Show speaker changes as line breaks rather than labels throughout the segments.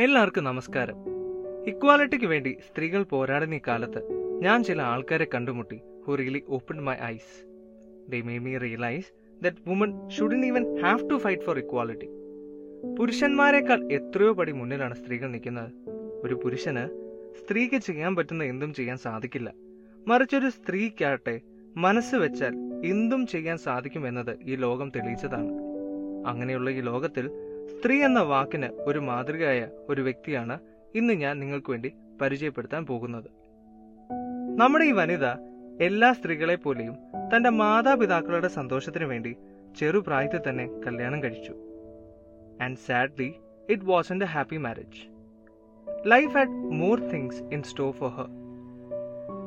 എല്ലാവർക്കും നമസ്കാരം. ഇക്വാലിറ്റിക്ക് വേണ്ടി സ്ത്രീകൾ പോരാടുന്ന ഈ കാലത്ത് ഞാൻ ചില ആൾക്കാരെ കണ്ടുമുട്ടി who really open my eyes they may me realise that woman shouldn't even have to fight for equality പുരുഷന്മാരെക്കാൾ എത്രയോ പടി മുന്നിലാണ് സ്ത്രീകൾ നിൽക്കുന്നത്. ഒരു പുരുഷന് സ്ത്രീക്ക് ചെയ്യാൻ പറ്റുന്ന എന്തും ചെയ്യാൻ സാധിക്കില്ല. മറിച്ചൊരു സ്ത്രീക്കാട്ടെ മനസ്സ് വെച്ചാൽ എന്തും ചെയ്യാൻ സാധിക്കും സാധിക്കുമെന്നത് ഈ ലോകം തെളിയിച്ചതാണ്. അങ്ങനെയുള്ള ഈ ലോകത്തിൽ സ്ത്രീ എന്ന വാക്കിന് ഒരു മാതൃകയായ ഒരു വ്യക്തിയാണ് ഇന്ന് ഞാൻ നിങ്ങൾക്ക് വേണ്ടി പരിചയപ്പെടുത്താൻ പോകുന്നത്. നമ്മുടെ ഈ വനിത എല്ലാ സ്ത്രീകളെ പോലെയും തന്റെ മാതാപിതാക്കളുടെ സന്തോഷത്തിനു വേണ്ടി ചെറുപ്രായത്തിൽ തന്നെ കല്യാണം കഴിച്ചു. And sadly it was a happy marriage life had more things in store for her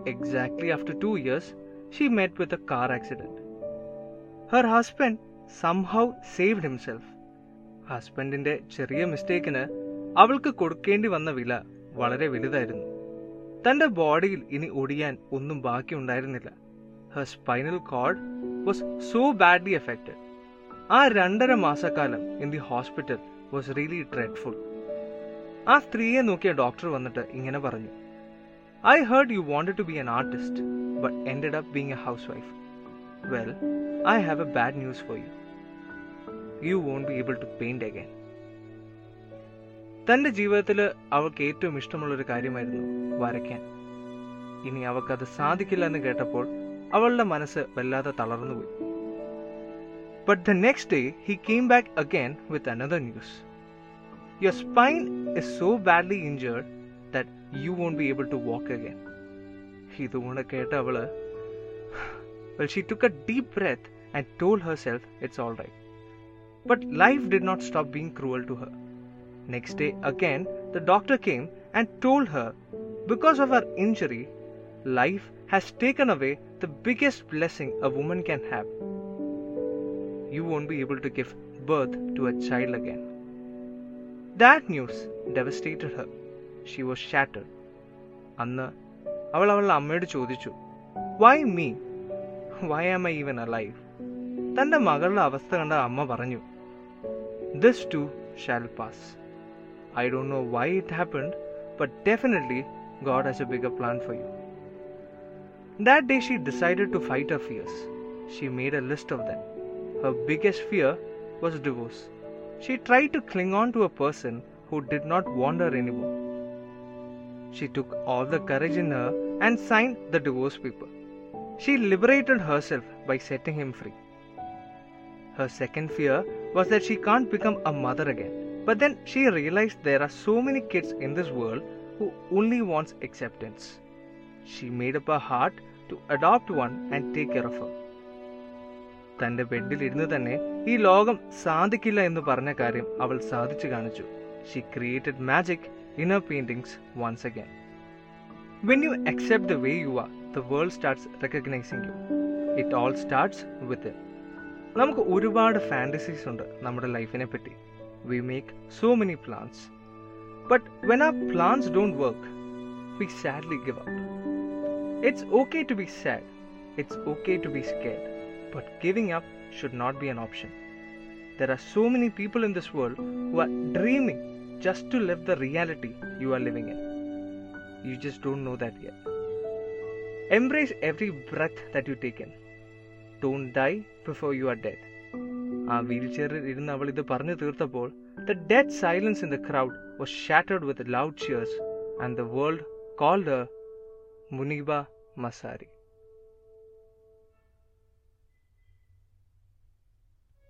exactly after two years she met with a car accident her husband somehow saved himself ഹസ്ബൻഡിന്റെ ചെറിയ മിസ്റ്റേക്കിന് അവൾക്ക് കൊടുക്കേണ്ടി വന്ന വില വളരെ വലുതായിരുന്നു. തന്റെ ബോഡിയിൽ ഇനി ഒടിയാൻ ഒന്നും ബാക്കി ഉണ്ടായിരുന്നില്ല her spinal cord was so badly affected ആ രണ്ടര മാസക്കാലം in the hospital was really dreadful ആ സ്ത്രീയെ നോക്കിയ ഡോക്ടർ വന്നിട്ട് ഇങ്ങനെ പറഞ്ഞു. I heard you wanted to be an artist but ended up being a housewife well I have a bad news for you you won't be able to paint again തന്റെ ജീവിതത്തിൽ അവൾക്ക് ഏറ്റവും ഇഷ്ടമുള്ള ഒരു കാര്യമായിരുന്നു വരയ്ക്കാൻ. ഇനി അവൾക്കത് സാധിക്കില്ല എന്ന് കേട്ടപ്പോൾ അവളുടെ മനസ്സ് വല്ലാതെ തളർന്നുപോയി. But the next day he came back again with another news your spine is so badly injured that you won't be able to walk again ഇതുകൊണ്ട് കേട്ട അവൾ well she took a deep breath and told herself it's all right But life did not stop being cruel to her. Next day, again, the doctor came and told her because of her injury, life has taken away the biggest blessing a woman can have. You won't be able to give birth to a child again. That news devastated her. She was shattered. അന്ന് അവൾ അവളുടെ അമ്മയോട് ചോദിച്ചു why me why am I even uh life തന്റെ മകളുടെ അവസ്ഥ കണ്ട അമ്മ പറഞ്ഞു this too shall pass. I don't know why it happened, but definitely God has a bigger plan for you. That day she decided to fight her fears. She made a list of them. Her biggest fear was divorce. She tried to cling on to a person who did not want her anymore. She took all the courage in her and signed the divorce paper. She liberated herself by setting him free. Her second fear was that she can't become a mother again. But then she realized there are so many kids in this world who only wants acceptance. She made up her heart to adopt one and take care of her. തന്റെ ബെഡിൽ ഇരുന്ന് തന്നെ ഈ ലോകം സാധിക്കില്ല എന്ന് പറഞ്ഞ കാര്യം അവൾ സാധിച്ചു കാണിച്ചു she created magic in her paintings once again when you accept the way you are the world starts recognising U it all starts വിത്ത് നമുക്ക് ഒരുപാട് ഫാൻറ്റസീസ് ഉണ്ട് നമ്മുടെ ലൈഫിനെ പറ്റി we make so many plans but when ആ plans don't work we sadly give up it's okay to be sad it's okay to be scared but giving up should not be an option. There are so many people in this world who are dreaming just to live the reality you are living in. You just don't know that yet. Embrace every breath that you take in. Don't die before you are dead. ആ wheel ചെയറിൽ ഇരുന്ന് അവൾ ഇത് പറഞ്ഞു തീർത്തപ്പോൾ the dead silence in the crowd was shattered with loud cheers and the world called Muniba Mazari